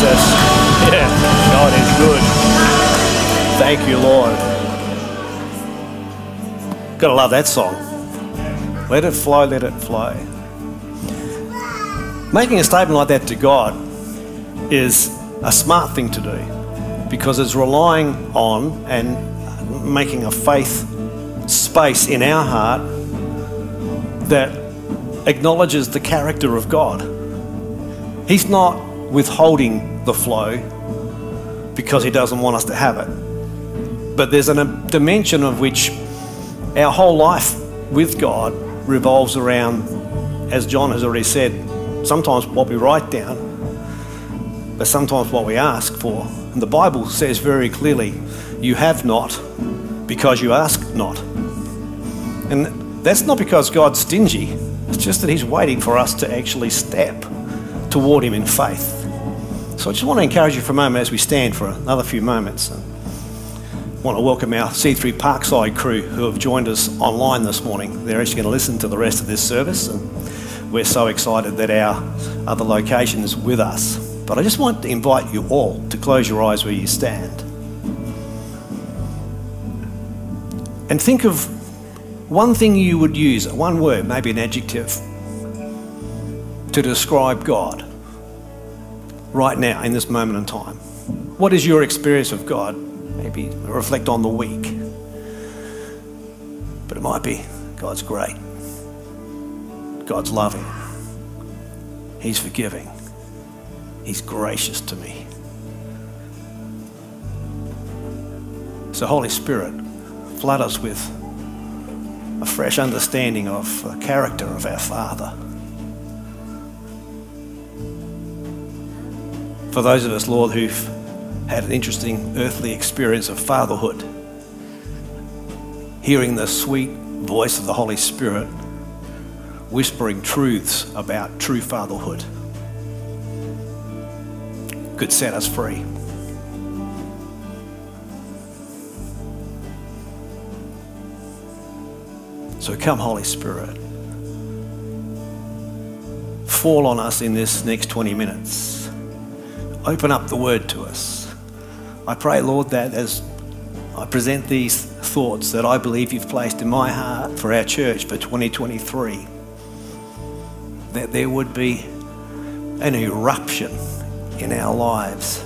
Jesus. Yeah, God is good. Thank you, Lord. Gotta love that song. Let it flow, let it flow. Making a statement like that to God is a smart thing to do because it's relying on and making a faith space in our heart that acknowledges the character of God. He's not withholding the flow because He doesn't want us to have it. But there's a dimension of which our whole life with God revolves around, as John has already said, sometimes what we write down, but sometimes what we ask for. And the Bible says very clearly, you have not because you ask not. And that's not because God's stingy, it's just that He's waiting for us to actually step toward Him in faith. So I just want to encourage you for a moment as we stand for another few moments. I want to welcome our C3 Parkside crew who have joined us online this morning. They're actually going to listen to the rest of this service, and we're so excited that our other location is with us. But I just want to invite you all to close your eyes where you stand and think of one thing you would use, one word, maybe an adjective, to describe God right now in this moment in time. What is your experience of God? Maybe reflect on the week. But it might be God's great, God's loving, He's forgiving, He's gracious to me. So, Holy Spirit, flood us with a fresh understanding of the character of our Father. For those of us, Lord, who've had an interesting earthly experience of fatherhood, hearing the sweet voice of the Holy Spirit whispering truths about true fatherhood could set us free. So come, Holy Spirit. Fall on us in this next 20 minutes. Open up the word to us. I pray, Lord, that as I present these thoughts that I believe you've placed in my heart for our church for 2023, that there would be an eruption in our lives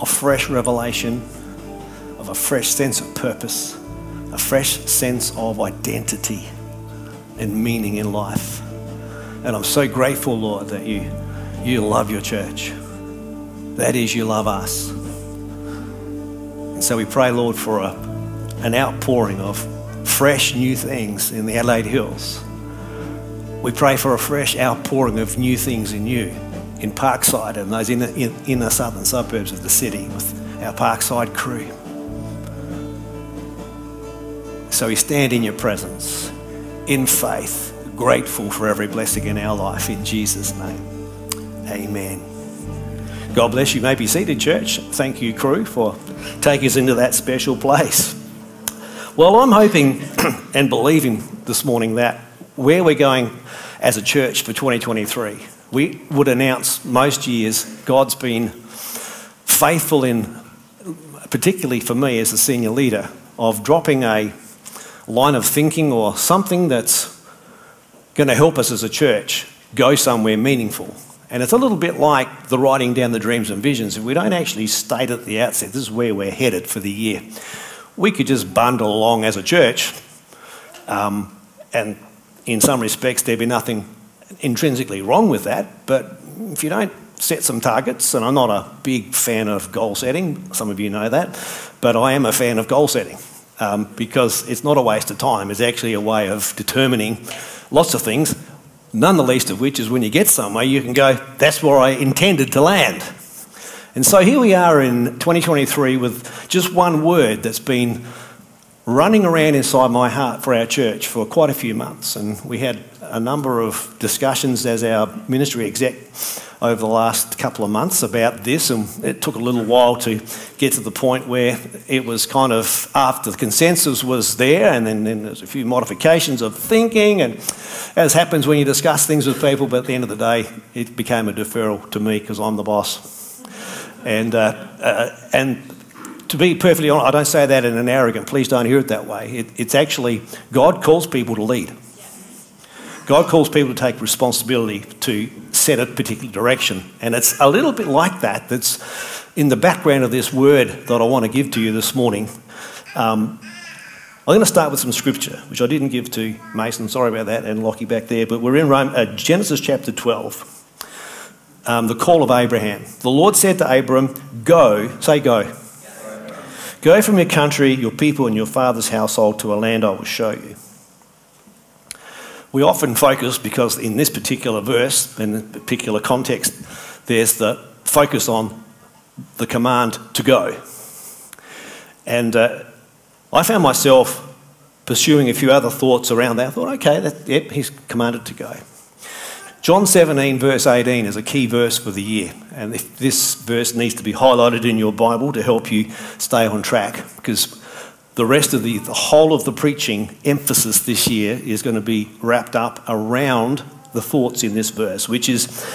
a fresh revelation, of a fresh sense of purpose a fresh sense of identity and meaning in life. And I'm so grateful, Lord, that you, you love your church. That is, you love us. And so we pray, Lord, for a, an outpouring of fresh new things in the Adelaide Hills. We pray for a fresh outpouring of new things in you, in Parkside and those inner, in, inner southern suburbs of the city with our Parkside crew. So we stand in your presence in faith, grateful for every blessing in our life in Jesus' name. Amen. God bless you. you may be seated, church. Thank you, crew, for taking us into that special place. Well, I'm hoping and believing this morning that where we're going as a church for 2023, we would announce most years God's been faithful in, particularly for me as a senior leader, of dropping a line of thinking or something that's going to help us as a church go somewhere meaningful. And it's a little bit like the writing down the dreams and visions. If we don't actually state at the outset, this is where we're headed for the year, we could just bundle along as a church. Um, and in some respects, there'd be nothing intrinsically wrong with that. But if you don't set some targets, and I'm not a big fan of goal setting, some of you know that, but I am a fan of goal setting um, because it's not a waste of time. It's actually a way of determining lots of things, none the least of which is when you get somewhere, you can go, that's where I intended to land. And so here we are in 2023 with just one word that's been running around inside my heart for our church for quite a few months. And we had a number of discussions as our ministry exec over the last couple of months about this, and it took a little while to get to the point where it was kind of after the consensus was there, and then, then there's a few modifications of thinking, and as happens when you discuss things with people, but at the end of the day, it became a deferral to me because I'm the boss. And, uh, uh, and to be perfectly honest, I don't say that in an arrogant, please don't hear it that way. It, it's actually, God calls people to lead. God calls people to take responsibility to set a particular direction. And it's a little bit like that that's in the background of this word that I want to give to you this morning. Um, I'm going to start with some scripture, which I didn't give to Mason, sorry about that, and Lockie back there, but we're in Rome, uh, Genesis chapter 12, um, the call of Abraham. The Lord said to Abram, Go, say go. Go from your country, your people, and your father's household to a land I will show you. We often focus, because in this particular verse, in this particular context, there's the focus on the command to go. And uh, I found myself pursuing a few other thoughts around that. I thought, okay, that, yep, he's commanded to go. John 17, verse 18, is a key verse for the year. And if this verse needs to be highlighted in your Bible to help you stay on track because the rest of the, the whole of the preaching emphasis this year is going to be wrapped up around the thoughts in this verse, which is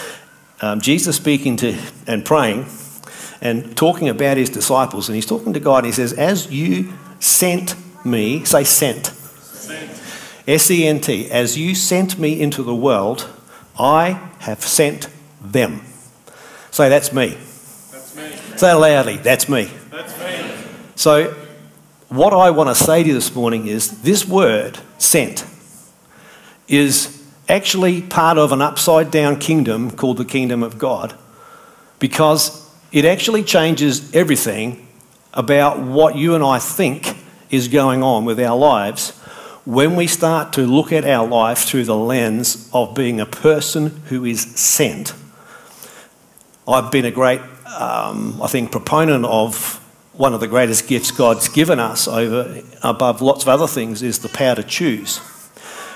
um, Jesus speaking to and praying and talking about his disciples. And he's talking to God and he says, As you sent me, say sent. S E N T. As you sent me into the world, I have sent them. Say, that's me. That's me. Say it loudly, that's me. That's me. So what I want to say to you this morning is this word, sent, is actually part of an upside down kingdom called the kingdom of God because it actually changes everything about what you and I think is going on with our lives when we start to look at our life through the lens of being a person who is sent. I've been a great, um, I think, proponent of one of the greatest gifts God's given us over above lots of other things is the power to choose.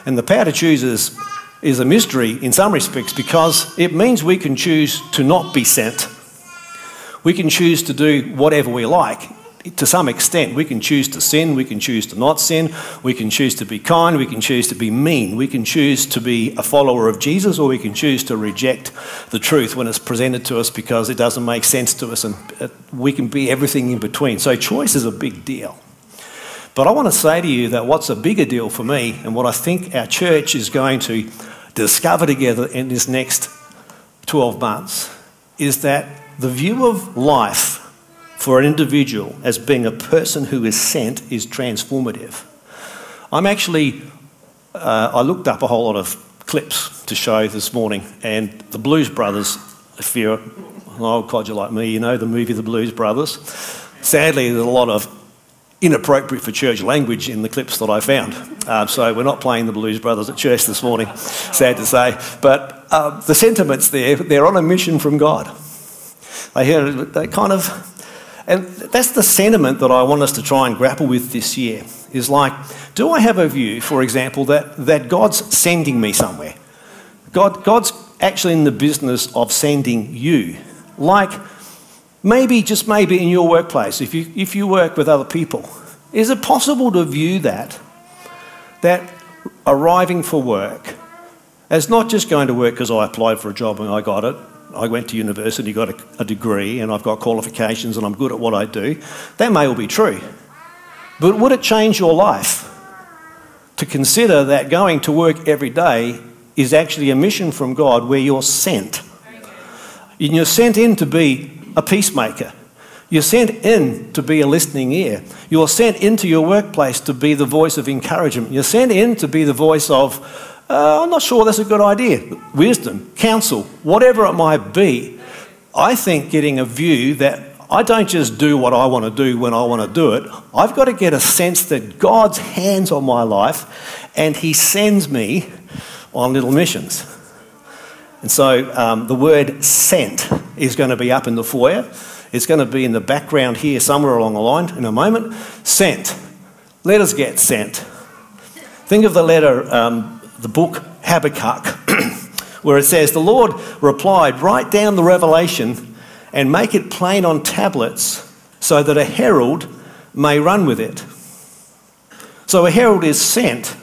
And the power to choose is, is a mystery in some respects because it means we can choose to not be sent. We can choose to do whatever we like to some extent, we can choose to sin, we can choose to not sin, we can choose to be kind, we can choose to be mean, we can choose to be a follower of Jesus, or we can choose to reject the truth when it's presented to us because it doesn't make sense to us, and uh, we can be everything in between. So, choice is a big deal. But I want to say to you that what's a bigger deal for me, and what I think our church is going to discover together in this next 12 months, is that the view of life for an individual as being a person who is sent is transformative. I'm actually, uh, I looked up a whole lot of clips to show this morning, and the Blues Brothers, if you're an old codger like me, you know the movie The Blues Brothers. Sadly, there's a lot of inappropriate for church language in the clips that I found. Uh, so we're not playing the Blues Brothers at church this morning, sad to say. But uh, the sentiments there, they're on a mission from God. They, hear, they kind of and that's the sentiment that I want us to try and grapple with this year is like, do I have a view, for example, that, that God's sending me somewhere? God, God's actually in the business of sending you. Like maybe, just maybe in your workplace, if you, if you work with other people, is it possible to view that, that arriving for work, as not just going to work because I applied for a job and I got it, I went to university, got a, a, degree, and I've got qualifications and I'm good at what I do. That may all be true. But would it change your life to consider that going to work every day is actually a mission from God where you're sent? And you're sent in to be a peacemaker. You're sent in to be a listening ear. You're sent into your workplace to be the voice of encouragement. You're sent in to be the voice of uh, I'm not sure that's a good idea. Wisdom, counsel, whatever it might be, I think getting a view that I don't just do what I want to do when I want to do it. I've got to get a sense that God's hands on my life and He sends me on little missions. And so um, the word sent is going to be up in the foyer. It's going to be in the background here somewhere along the line in a moment. Sent Letters get sent. Think of the letter, um, the book Habakkuk, where it says, The Lord replied, Write down the revelation and make it plain on tablets so that a herald may run with it. So a herald is sent.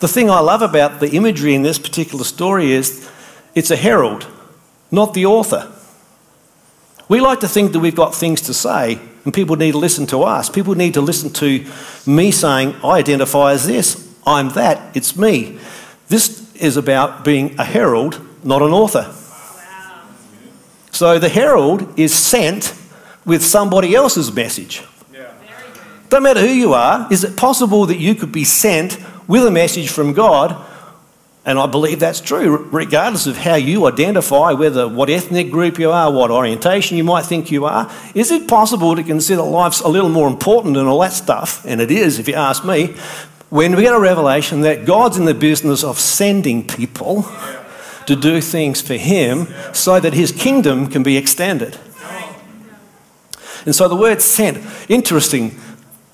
The thing I love about the imagery in this particular story is it's a herald, not the author. We like to think that we've got things to say and people need to listen to us. People need to listen to me saying, I identify as this, I'm that, it's me. This is about being a herald, not an author. Wow. So the herald is sent with somebody else's message. Yeah. Don't matter who you are, is it possible that you could be sent with a message from God and I believe that's true, regardless of how you identify, whether what ethnic group you are, what orientation you might think you are. Is it possible to consider life's a little more important than all that stuff? And it is, if you ask me. When we get a revelation that God's in the business of sending people to do things for Him so that His kingdom can be extended. And so the word sent, interesting.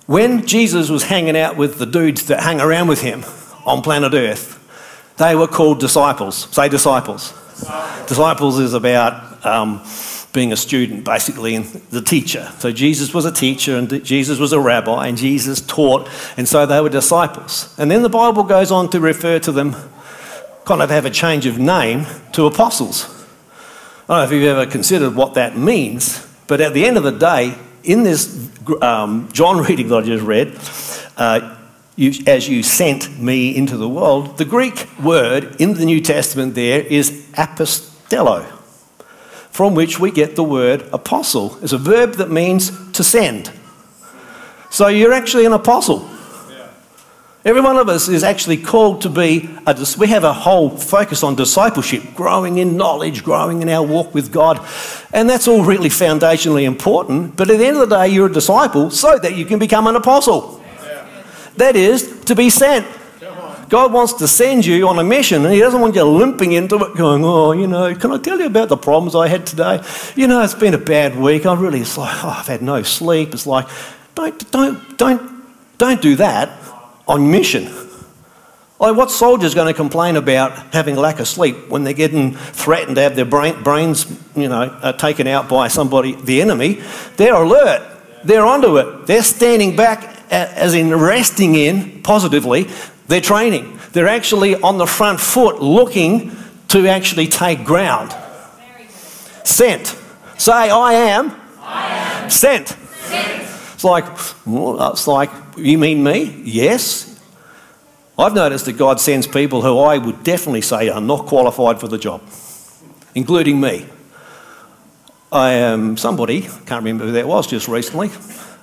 When Jesus was hanging out with the dudes that hang around with him on planet Earth, they were called disciples. Say disciples. Disciples, disciples is about um, being a student, basically, and the teacher. So Jesus was a teacher, and Jesus was a rabbi, and Jesus taught, and so they were disciples. And then the Bible goes on to refer to them, kind of have a change of name, to apostles. I don't know if you've ever considered what that means, but at the end of the day, in this um, John reading that I just read, uh, you, as you sent me into the world, the Greek word in the New Testament there is apostello, from which we get the word apostle. It's a verb that means to send. So you're actually an apostle. Every one of us is actually called to be, a, we have a whole focus on discipleship, growing in knowledge, growing in our walk with God. And that's all really foundationally important. But at the end of the day, you're a disciple so that you can become an apostle. That is, to be sent. God wants to send you on a mission and He doesn't want you limping into it going, Oh, you know, can I tell you about the problems I had today? You know, it's been a bad week. I really, it's like, oh, I've had no sleep. It's like, don't, don't, don't, don't do that on mission. Like, what soldier's going to complain about having lack of sleep when they're getting threatened to have their brain, brains, you know, uh, taken out by somebody, the enemy? They're alert. They're onto it. They're standing back as in resting in positively their training. They're actually on the front foot looking to actually take ground. Sent. Say, I am, I am. Sent. sent. It's like, well, it's like, you mean me? Yes. I've noticed that God sends people who I would definitely say are not qualified for the job, including me. I am somebody, can't remember who that was just recently,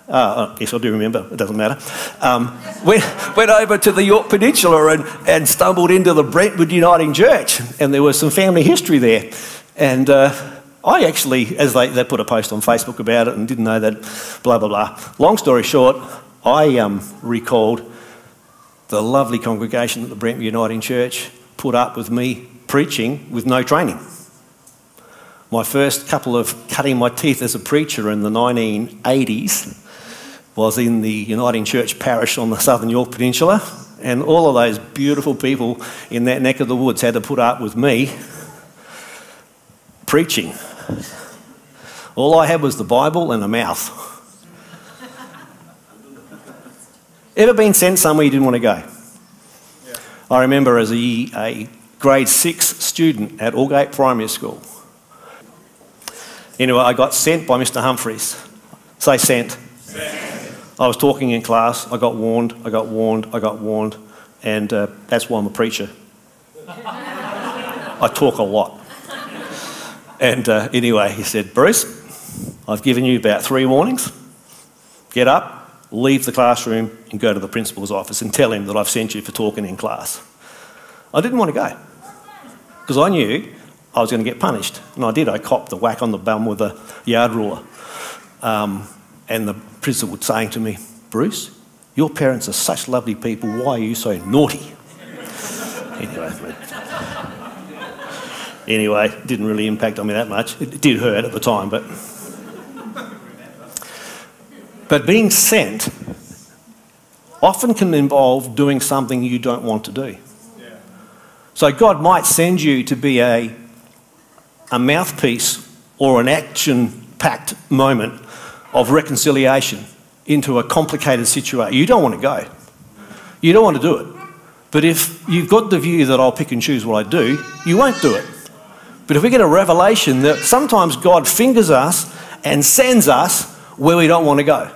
uh, yes, I do remember, it doesn't matter. Um, went, went over to the Yorke Peninsula and, and stumbled into the Brentwood Uniting Church, and there was some family history there. And uh, I actually, as they, they put a post on Facebook about it and didn't know that, blah, blah, blah. Long story short, I um, recalled the lovely congregation at the Brentwood Uniting Church put up with me preaching with no training. My first couple of cutting my teeth as a preacher in the 1980s was in the Uniting Church parish on the southern Yorke Peninsula, and all of those beautiful people in that neck of the woods had to put up with me preaching. All I had was the Bible and a mouth. Ever been sent somewhere you didn't want to go? Yeah. I remember as a, a grade six student at Aldgate Primary School. Anyway, I got sent by Mr. Humphreys. Say sent. sent. I was talking in class, I got warned, I got warned, I got warned, and uh, that's why I'm a preacher. I talk a lot. And uh, anyway, he said, Bruce, I've given you about three warnings. Get up, leave the classroom, and go to the principal's office and tell him that I've sent you for talking in class. I didn't want to go because I knew I was going to get punished. And I did. I copped the whack on the bum with a yard ruler. Um, and the principal saying to me, Bruce, your parents are such lovely people. Why are you so naughty? anyway, anyway, didn't really impact on me that much. It did hurt at the time, but. But being sent often can involve doing something you don't want to do. So God might send you to be a, a mouthpiece or an action packed moment of reconciliation into a complicated situation. You don't want to go. You don't want to do it. But if you've got the view that I'll pick and choose what I do, you won't do it. But if we get a revelation that sometimes God fingers us and sends us where we don't want to go,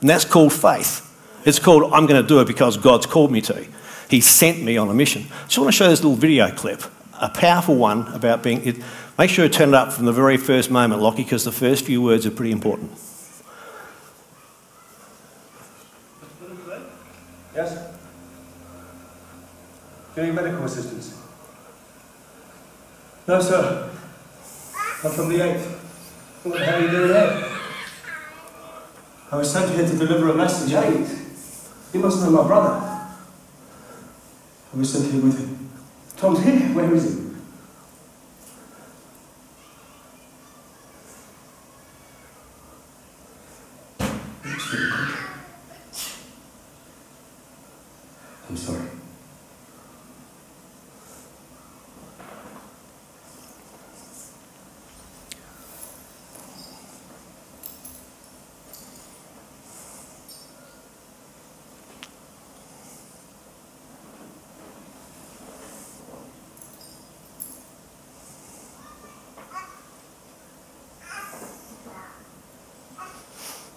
and that's called faith. It's called I'm going to do it because God's called me to. He sent me on a mission. I just want to show this little video clip, a powerful one about being. It, make sure you turn it up from the very first moment, Lockie, because the first few words are pretty important. Yes? Do you need medical assistance? No, sir. I'm from the 8th. What the hell are you doing here? I was sent here to deliver a message. 8? You must know my brother. I was sent here with him. Tom's here. Where is he? I'm sorry.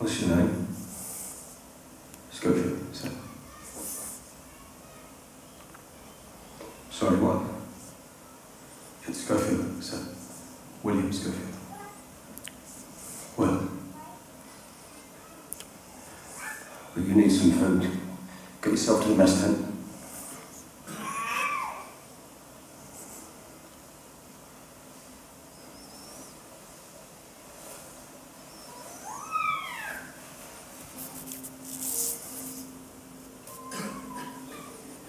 What's your name? Schofield, sir. Sorry, what? It's Schofield, sir. William Schofield. Well, well, you need some food. Get yourself to the mess tent.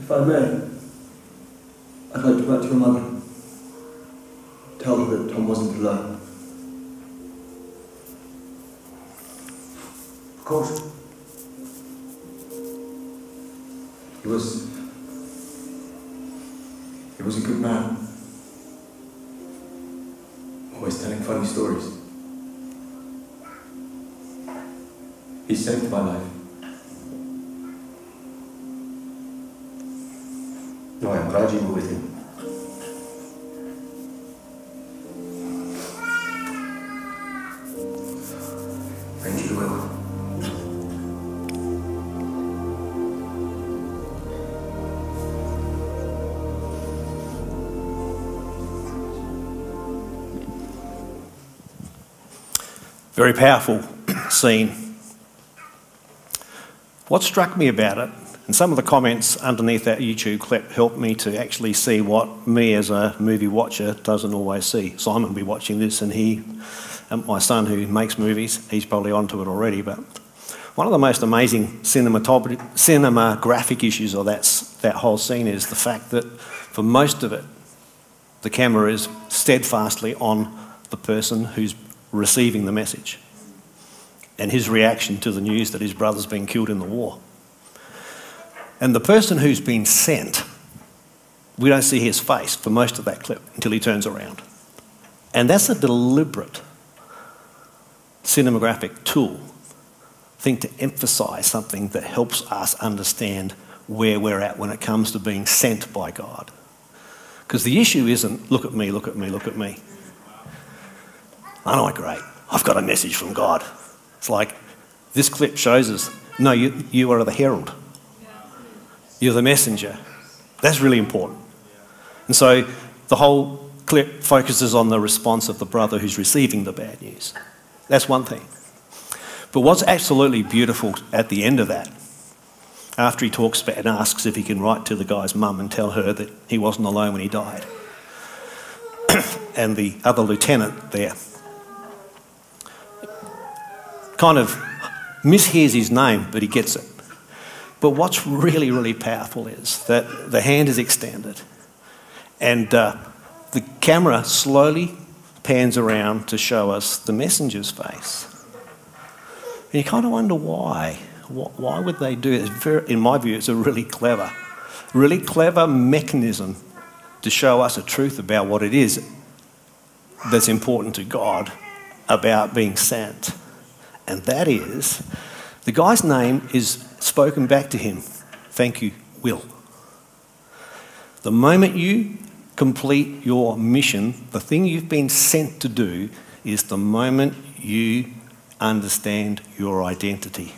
If I may, I'd like to write to your mother. Tell her that Of course. He was. He was a good man. Always telling funny stories. He saved my life. No, I'm glad you were with him. Very powerful scene. What struck me about it, and some of the comments underneath that YouTube clip helped me to actually see what me as a movie watcher doesn't always see. Simon will be watching this, and he, and my son who makes movies, he's probably onto it already. But one of the most amazing cinematographic, issues of that, that whole scene is the fact that for most of it, the camera is steadfastly on the person who's receiving the message and his reaction to the news that his brother's been killed in the war. And the person who's been sent, we don't see his face for most of that clip until he turns around. And that's a deliberate cinematographic tool thing to emphasize something that helps us understand where we're at when it comes to being sent by God. Because the issue isn't look at me, look at me, look at me. Aren't I great? I've got a message from God. It's like this clip shows us no, you, you are the herald, you're the messenger. That's really important. And so the whole clip focuses on the response of the brother who's receiving the bad news. That's one thing. But what's absolutely beautiful at the end of that, after he talks about and asks if he can write to the guy's mum and tell her that he wasn't alone when he died, and the other lieutenant there kind of mishears his name, but he gets it. But what's really, really powerful is that the hand is extended and uh, the camera slowly pans around to show us the messenger's face. And you kind of wonder why. Why would they do it? Very, in my view, it's a really clever, really clever mechanism to show us a truth about what it is that's important to God about being sent. And that is, the guy's name is spoken back to him. Thank you, Will. The moment you complete your mission, the thing you've been sent to do is the moment you understand your identity.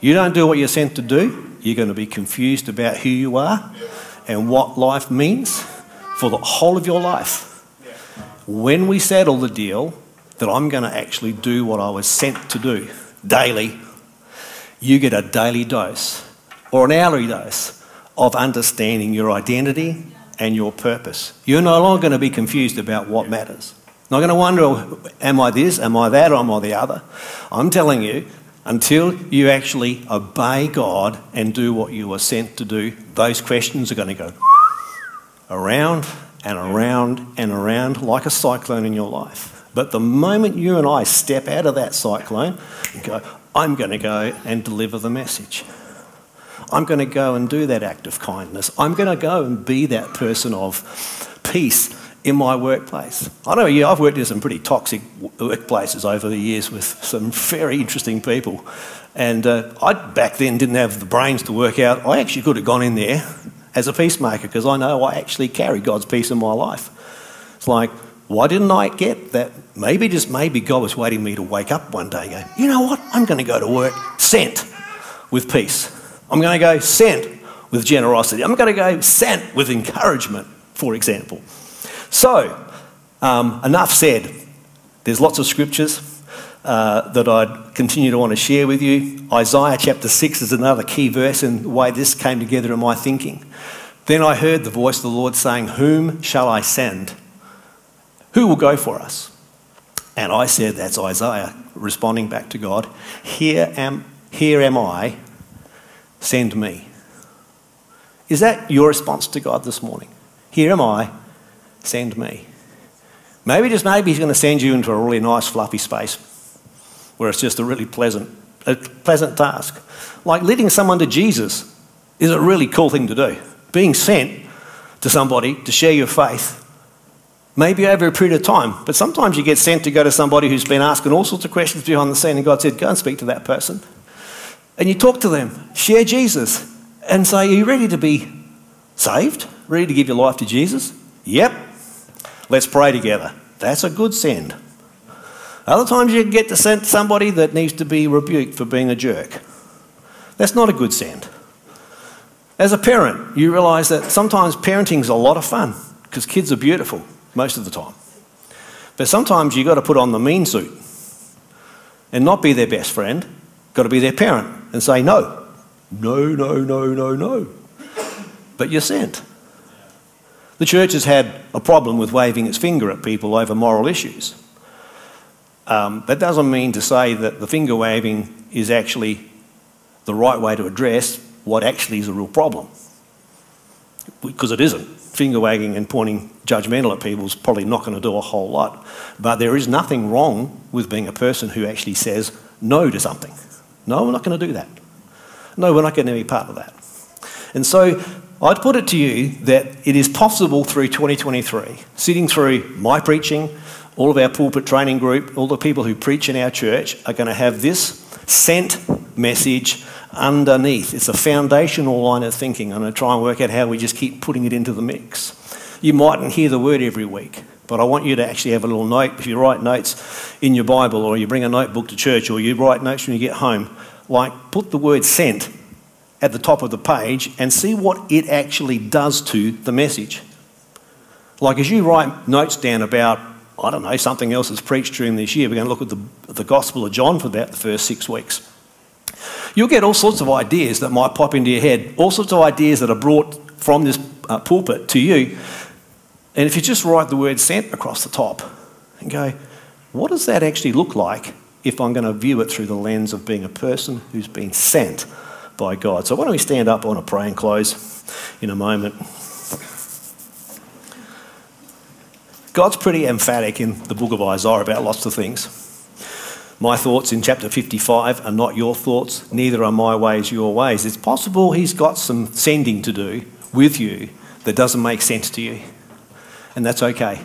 You don't do what you're sent to do, you're going to be confused about who you are and what life means for the whole of your life. When we settle the deal that I'm going to actually do what I was sent to do daily, you get a daily dose or an hourly dose of understanding your identity and your purpose. You're no longer going to be confused about what matters. Not going to wonder, am I this, am I that, or am I the other? I'm telling you, until you actually obey God and do what you were sent to do, those questions are going to go around and around and around like a cyclone in your life. But the moment you and I step out of that cyclone go, I'm going to go and deliver the message. I'm going to go and do that act of kindness. I'm going to go and be that person of peace in my workplace. I know yeah, I've worked in some pretty toxic workplaces over the years with some very interesting people. And uh, I back then didn't have the brains to work out. I actually could have gone in there as a peacemaker because I know I actually carry God's peace in my life. It's like, why didn't I get that? Maybe, just maybe, God was waiting me to wake up one day and go, you know what? I'm going to go to work sent with peace. I'm going to go sent with generosity. I'm going to go sent with encouragement, for example. So, um, enough said. There's lots of scriptures uh, that I'd continue to want to share with you. Isaiah chapter 6 is another key verse in the way this came together in my thinking. Then I heard the voice of the Lord saying, Whom shall I send? Who will go for us? And I said, That's Isaiah responding back to God. Here am, here am I, send me. Is that your response to God this morning? Here am I, send me. Maybe just maybe he's going to send you into a really nice fluffy space where it's just a really pleasant, a pleasant task. Like leading someone to Jesus is a really cool thing to do. Being sent to somebody to share your faith, maybe over a period of time, but sometimes you get sent to go to somebody who's been asking all sorts of questions behind the scene, and God said, Go and speak to that person. And you talk to them, share Jesus, and say, Are you ready to be saved? Ready to give your life to Jesus? Yep. Let's pray together. That's a good send. Other times you get to send somebody that needs to be rebuked for being a jerk. That's not a good send. As a parent, you realise that sometimes parenting is a lot of fun because kids are beautiful most of the time. But sometimes you've got to put on the mean suit and not be their best friend, got to be their parent and say no. No, no, no, no, no. But you're sent. The church has had a problem with waving its finger at people over moral issues. Um, that doesn't mean to say that the finger waving is actually the right way to address what actually is a real problem. Because it isn't. Finger wagging and pointing judgmental at people is probably not going to do a whole lot. But there is nothing wrong with being a person who actually says no to something. No, we're not going to do that. No, we're not going to be part of that. And so I'd put it to you that it is possible through 2023, sitting through my preaching, all of our pulpit training group, all the people who preach in our church are going to have this sent message underneath. It's a foundational line of thinking. And I'm going to try and work out how we just keep putting it into the mix. You mightn't hear the word every week, but I want you to actually have a little note. If you write notes in your Bible, or you bring a notebook to church, or you write notes when you get home, like put the word sent at the top of the page and see what it actually does to the message. Like as you write notes down about, I don't know, something else that's preached during this year, we're going to look at the, the Gospel of John for about the first six weeks. You'll get all sorts of ideas that might pop into your head, all sorts of ideas that are brought from this uh, pulpit to you. And if you just write the word sent across the top and go, what does that actually look like if I'm going to view it through the lens of being a person who's been sent by God? So why don't we stand up? I want to pray and close in a moment. God's pretty emphatic in the book of Isaiah about lots of things. My thoughts in chapter 55 are not your thoughts, neither are my ways your ways. It's possible he's got some sending to do with you that doesn't make sense to you, and that's okay.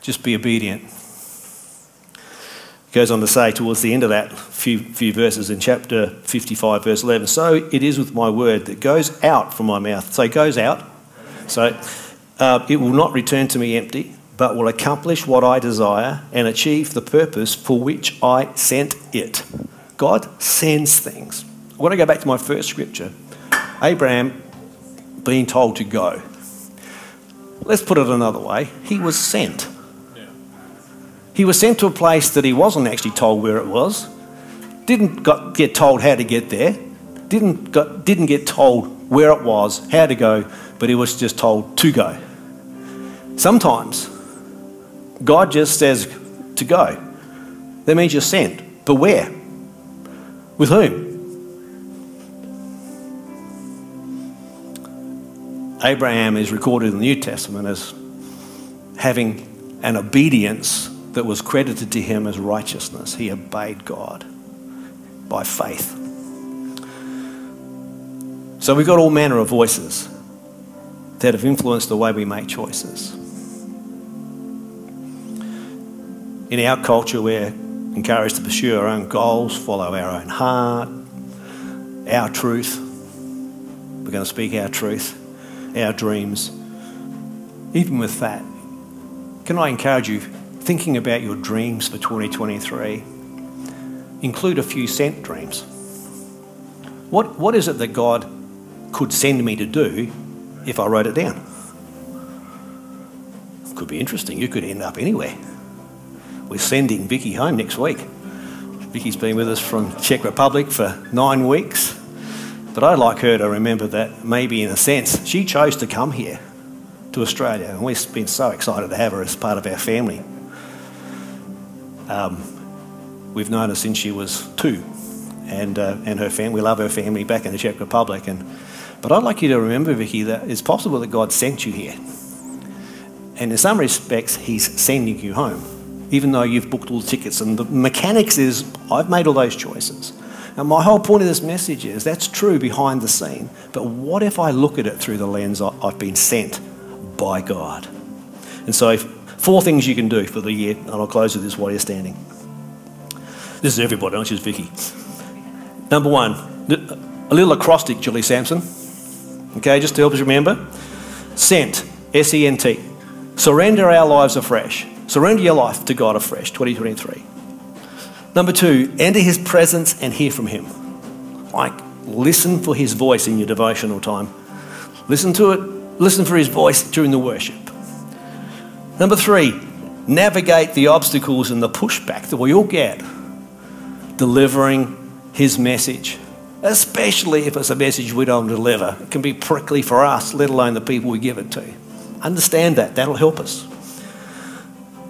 Just be obedient. He goes on to say towards the end of that few, few verses in chapter 55, verse 11 So it is with my word that goes out from my mouth. So it goes out. So uh, it will not return to me empty but will accomplish what I desire and achieve the purpose for which I sent it. God sends things. I want to go back to my first scripture Abraham being told to go. Let's put it another way he was sent. He was sent to a place that he wasn't actually told where it was, didn't got, get told how to get there, didn't, got, didn't get told where it was, how to go, but he was just told to go. Sometimes God just says to go. That means you're sent. But where? With whom? Abraham is recorded in the New Testament as having an obedience that was credited to him as righteousness. He obeyed God by faith. So we've got all manner of voices that have influenced the way we make choices. In our culture, we're encouraged to pursue our own goals, follow our own heart, our truth. We're going to speak our truth, our dreams. Even with that, can I encourage you, thinking about your dreams for 2023, include a few sent dreams. What, what is it that God could send me to do if I wrote it down? Could be interesting. You could end up anywhere. We're sending Vicky home next week. Vicky's been with us from Czech Republic for nine weeks. But I'd like her to remember that maybe in a sense she chose to come here to Australia and we've been so excited to have her as part of our family. Um, we've known her since she was two and, uh, and her family, we love her family back in the Czech Republic. And, but I'd like you to remember, Vicky, that it's possible that God sent you here. And in some respects, He's sending you home even though you've booked all the tickets. And the mechanics is, I've made all those choices. And my whole point of this message is that's true behind the scene. But what if I look at it through the lens I've been sent by God? And so, four things you can do for the year, and I'll close with this while you're standing. This is everybody, not just Vicky. Number one, a little acrostic, Julie Sampson. Okay, just to help us remember. Sent, S E N T. Surrender our lives afresh. Surrender your life to God afresh, 2023. Number two, enter his presence and hear from him. Like, listen for his voice in your devotional time. Listen to it, listen for his voice during the worship. Number three, navigate the obstacles and the pushback that we all get delivering his message, especially if it's a message we don't deliver. It can be prickly for us, let alone the people we give it to. Understand that, that'll help us.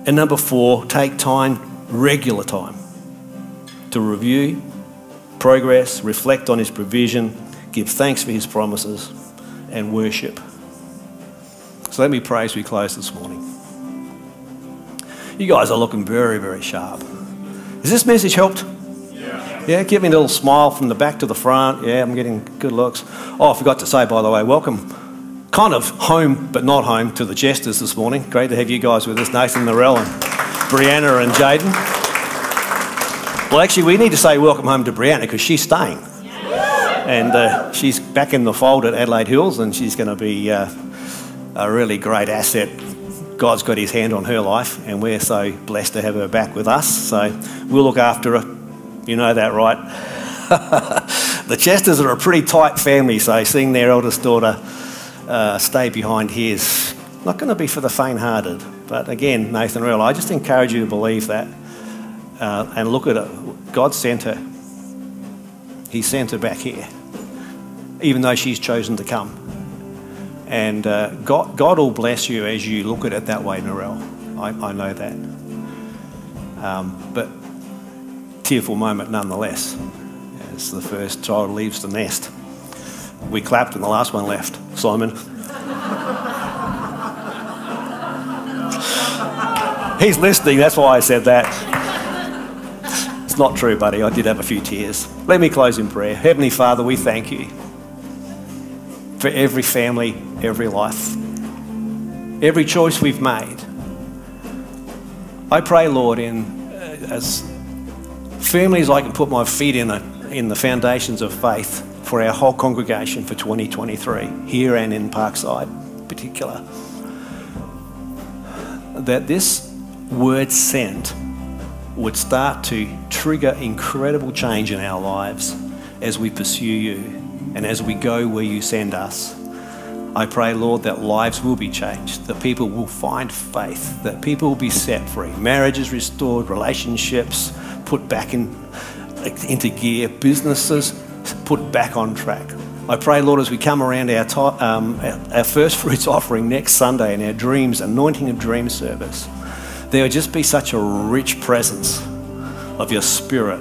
And number four, take time, regular time, to review, progress, reflect on His provision, give thanks for His promises, and worship. So let me pray as we close this morning. You guys are looking very, very sharp. Has this message helped? Yeah. Yeah, give me a little smile from the back to the front. Yeah, I'm getting good looks. Oh, I forgot to say, by the way, welcome kind of home but not home to the Chesters this morning. Great to have you guys with us, Nathan Narelle and Brianna and Jaden. Well, actually, we need to say welcome home to Brianna because she's staying. And uh, she's back in the fold at Adelaide Hills and she's going to be uh, a really great asset. God's got his hand on her life and we're so blessed to have her back with us. So we'll look after her. You know that, right? the Chesters are a pretty tight family, so seeing their eldest daughter uh, stay behind here is not going to be for the faint-hearted. But again, Nathan Real, I just encourage you to believe that uh, and look at it. God sent her. He sent her back here, even though she's chosen to come. And uh, God, God will bless you as you look at it that way, Narelle. I, I know that. Um, but tearful moment nonetheless, as the first child leaves the nest. We clapped and the last one left. Simon. He's listening, that's why I said that. It's not true, buddy. I did have a few tears. Let me close in prayer. Heavenly Father, we thank you for every family, every life, every choice we've made. I pray, Lord, in uh, as firmly as I can put my feet in, a, in the foundations of faith for our whole congregation for 2023, here and in Parkside in particular, that this word sent would start to trigger incredible change in our lives as we pursue you and as we go where you send us. I pray, Lord, that lives will be changed, that people will find faith, that people will be set free, marriages restored, relationships put back in, into gear, businesses put back on track. I pray, Lord, as we come around our, um, our first fruits offering next Sunday and our dreams, anointing of dream service, there would just be such a rich presence of your spirit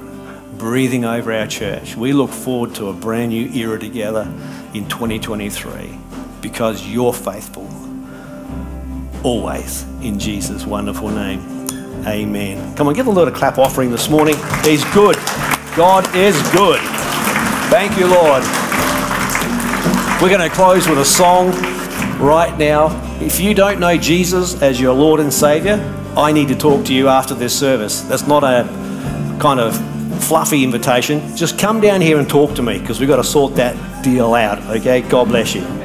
breathing over our church. We look forward to a brand new era together in 2023 because you're faithful. Always in Jesus' wonderful name. Amen. Come on, give the Lord a clap offering this morning. He's good. God is good. Thank you, Lord. We're going to close with a song right now. If you don't know Jesus as your Lord and Savior, I need to talk to you after this service. That's not a kind of fluffy invitation. Just come down here and talk to me because we've got to sort that deal out, okay? God bless you.